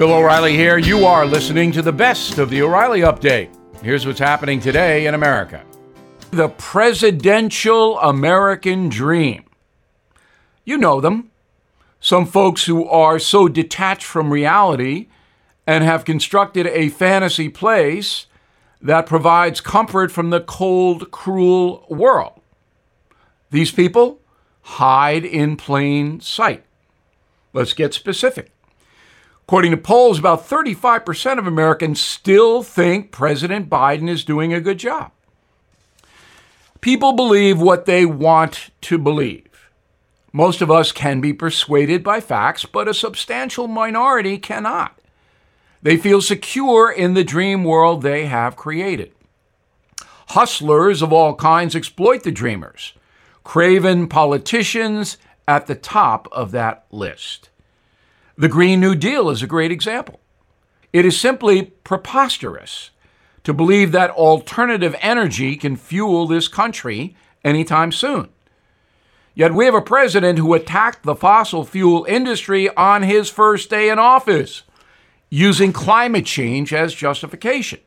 Bill O'Reilly here. You are listening to the best of the O'Reilly Update. Here's what's happening today in America the presidential American dream. You know them. Some folks who are so detached from reality and have constructed a fantasy place that provides comfort from the cold, cruel world. These people hide in plain sight. Let's get specific. According to polls, about 35% of Americans still think President Biden is doing a good job. People believe what they want to believe. Most of us can be persuaded by facts, but a substantial minority cannot. They feel secure in the dream world they have created. Hustlers of all kinds exploit the dreamers. Craven politicians at the top of that list. The Green New Deal is a great example. It is simply preposterous to believe that alternative energy can fuel this country anytime soon. Yet we have a president who attacked the fossil fuel industry on his first day in office, using climate change as justification.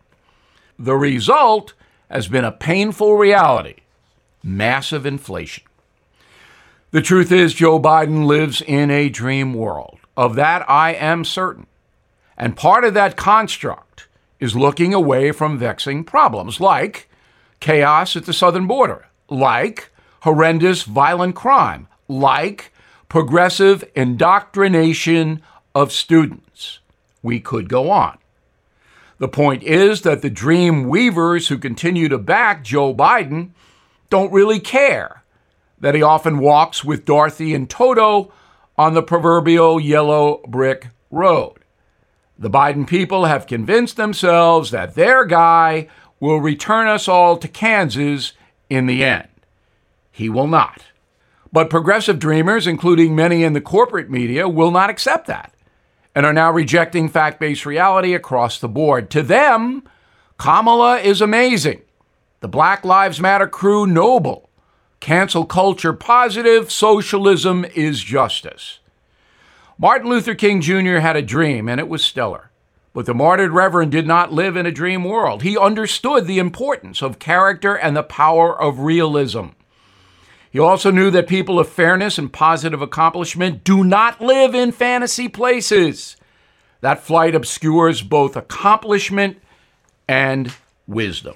The result has been a painful reality massive inflation. The truth is, Joe Biden lives in a dream world. Of that, I am certain. And part of that construct is looking away from vexing problems like chaos at the southern border, like horrendous violent crime, like progressive indoctrination of students. We could go on. The point is that the dream weavers who continue to back Joe Biden don't really care that he often walks with Dorothy and Toto on the proverbial yellow brick road. The Biden people have convinced themselves that their guy will return us all to Kansas in the end. He will not. But progressive dreamers, including many in the corporate media, will not accept that and are now rejecting fact based reality across the board. To them, Kamala is amazing. The Black Lives Matter crew, noble. Cancel culture positive, socialism is justice. Martin Luther King Jr. had a dream, and it was stellar. But the martyred Reverend did not live in a dream world. He understood the importance of character and the power of realism. He also knew that people of fairness and positive accomplishment do not live in fantasy places. That flight obscures both accomplishment and wisdom.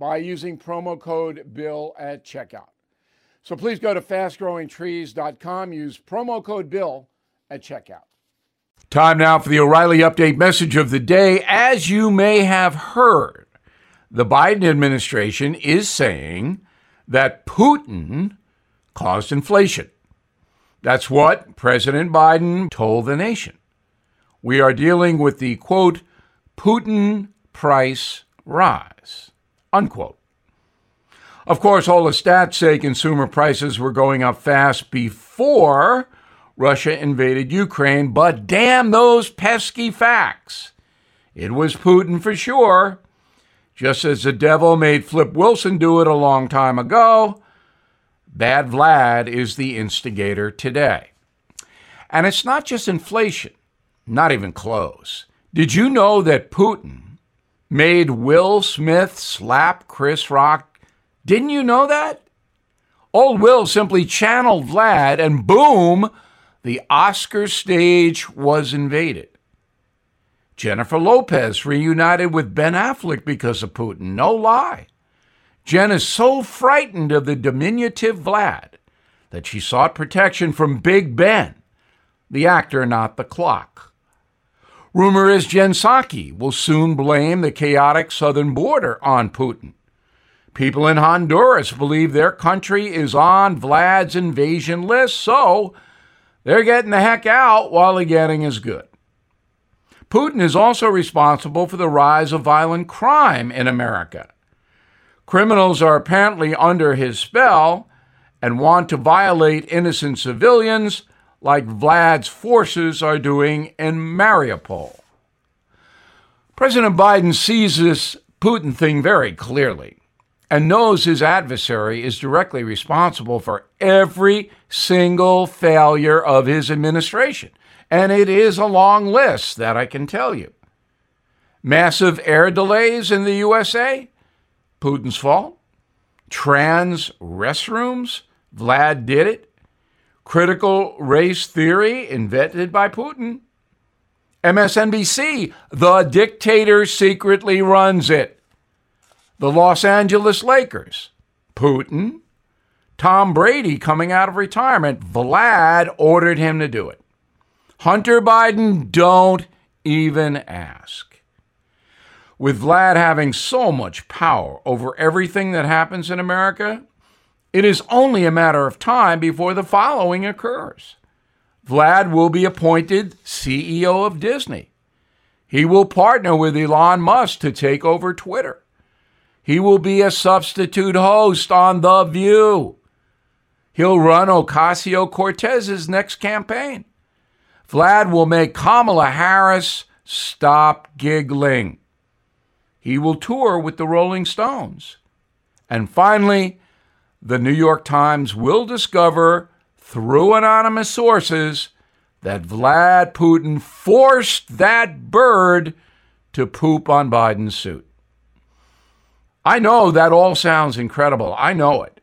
by using promo code BILL at checkout. So please go to fastgrowingtrees.com, use promo code BILL at checkout. Time now for the O'Reilly Update message of the day. As you may have heard, the Biden administration is saying that Putin caused inflation. That's what President Biden told the nation. We are dealing with the quote, Putin price rise unquote. Of course, all the stats say consumer prices were going up fast before Russia invaded Ukraine, but damn those pesky facts. It was Putin for sure. Just as the devil made Flip Wilson do it a long time ago, Bad Vlad is the instigator today. And it's not just inflation, not even close. Did you know that Putin made Will Smith slap Chris Rock. Didn't you know that? Old Will simply channeled Vlad, and boom, the Oscar stage was invaded. Jennifer Lopez reunited with Ben Affleck because of Putin. No lie. Jen is so frightened of the diminutive Vlad that she sought protection from Big Ben, the actor, not the clock. Rumor is Jen Psaki will soon blame the chaotic southern border on Putin. People in Honduras believe their country is on Vlad's invasion list, so they're getting the heck out while the getting is good. Putin is also responsible for the rise of violent crime in America. Criminals are apparently under his spell and want to violate innocent civilians like Vlad's forces are doing in Mariupol. President Biden sees this Putin thing very clearly and knows his adversary is directly responsible for every single failure of his administration. And it is a long list, that I can tell you. Massive air delays in the USA? Putin's fault. Trans restrooms? Vlad did it. Critical race theory invented by Putin. MSNBC, the dictator secretly runs it. The Los Angeles Lakers, Putin. Tom Brady coming out of retirement, Vlad ordered him to do it. Hunter Biden, don't even ask. With Vlad having so much power over everything that happens in America, it is only a matter of time before the following occurs. Vlad will be appointed CEO of Disney. He will partner with Elon Musk to take over Twitter. He will be a substitute host on The View. He'll run Ocasio Cortez's next campaign. Vlad will make Kamala Harris stop giggling. He will tour with the Rolling Stones. And finally, the New York Times will discover through anonymous sources that Vlad Putin forced that bird to poop on Biden's suit. I know that all sounds incredible. I know it.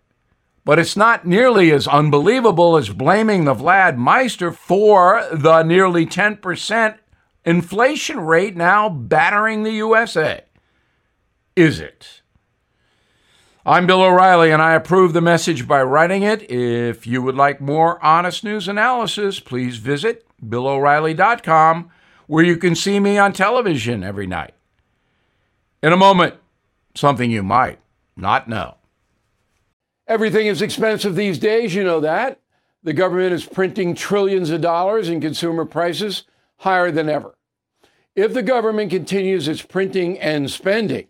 But it's not nearly as unbelievable as blaming the Vlad Meister for the nearly 10% inflation rate now battering the USA. Is it? I'm Bill O'Reilly, and I approve the message by writing it. If you would like more honest news analysis, please visit BillO'Reilly.com, where you can see me on television every night. In a moment, something you might not know. Everything is expensive these days, you know that. The government is printing trillions of dollars and consumer prices higher than ever. If the government continues its printing and spending,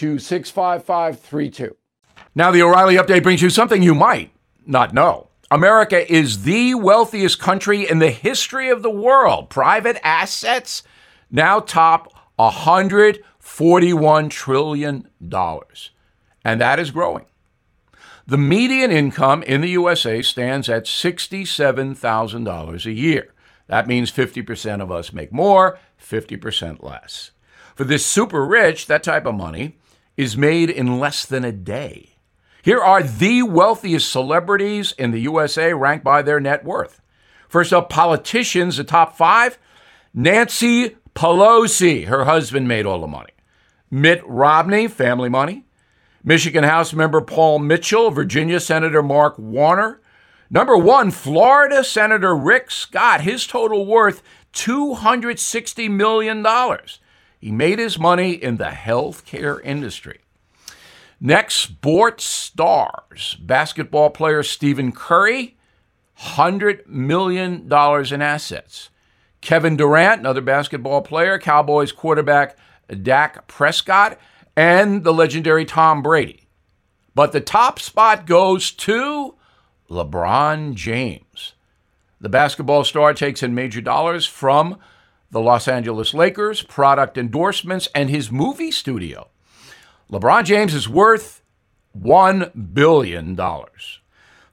to 65532. Now, the O'Reilly update brings you something you might not know. America is the wealthiest country in the history of the world. Private assets now top $141 trillion. And that is growing. The median income in the USA stands at $67,000 a year. That means 50% of us make more, 50% less. For this super rich, that type of money is made in less than a day. Here are the wealthiest celebrities in the USA ranked by their net worth. First up, politicians, the top five Nancy Pelosi, her husband made all the money. Mitt Romney, family money. Michigan House member Paul Mitchell, Virginia Senator Mark Warner. Number one, Florida Senator Rick Scott, his total worth $260 million. He made his money in the healthcare industry. Next, sports stars. Basketball player Stephen Curry, $100 million in assets. Kevin Durant, another basketball player, Cowboys quarterback Dak Prescott, and the legendary Tom Brady. But the top spot goes to LeBron James. The basketball star takes in major dollars from the Los Angeles Lakers, product endorsements, and his movie studio. LeBron James is worth $1 billion.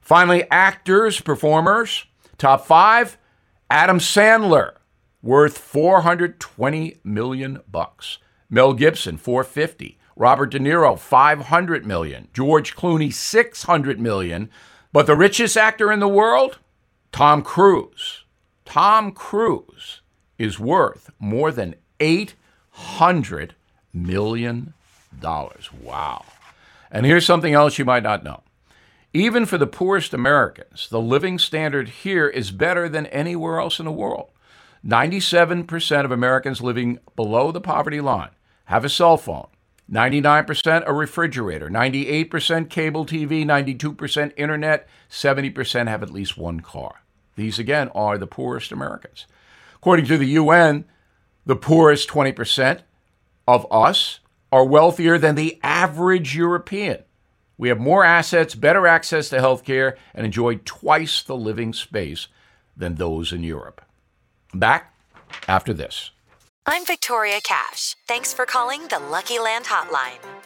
Finally, actors, performers, top five, Adam Sandler, worth 420 million bucks. Mel Gibson, 450. Robert De Niro, 500 million. George Clooney, 600 million. But the richest actor in the world, Tom Cruise. Tom Cruise is worth more than 800 million dollars. Wow. And here's something else you might not know. Even for the poorest Americans, the living standard here is better than anywhere else in the world. 97% of Americans living below the poverty line have a cell phone, 99% a refrigerator, 98% cable TV, 92% internet, 70% have at least one car. These, again, are the poorest Americans. According to the UN, the poorest 20% of us are wealthier than the average European. We have more assets, better access to health care, and enjoy twice the living space than those in Europe. Back after this. I'm Victoria Cash. Thanks for calling the Lucky Land Hotline.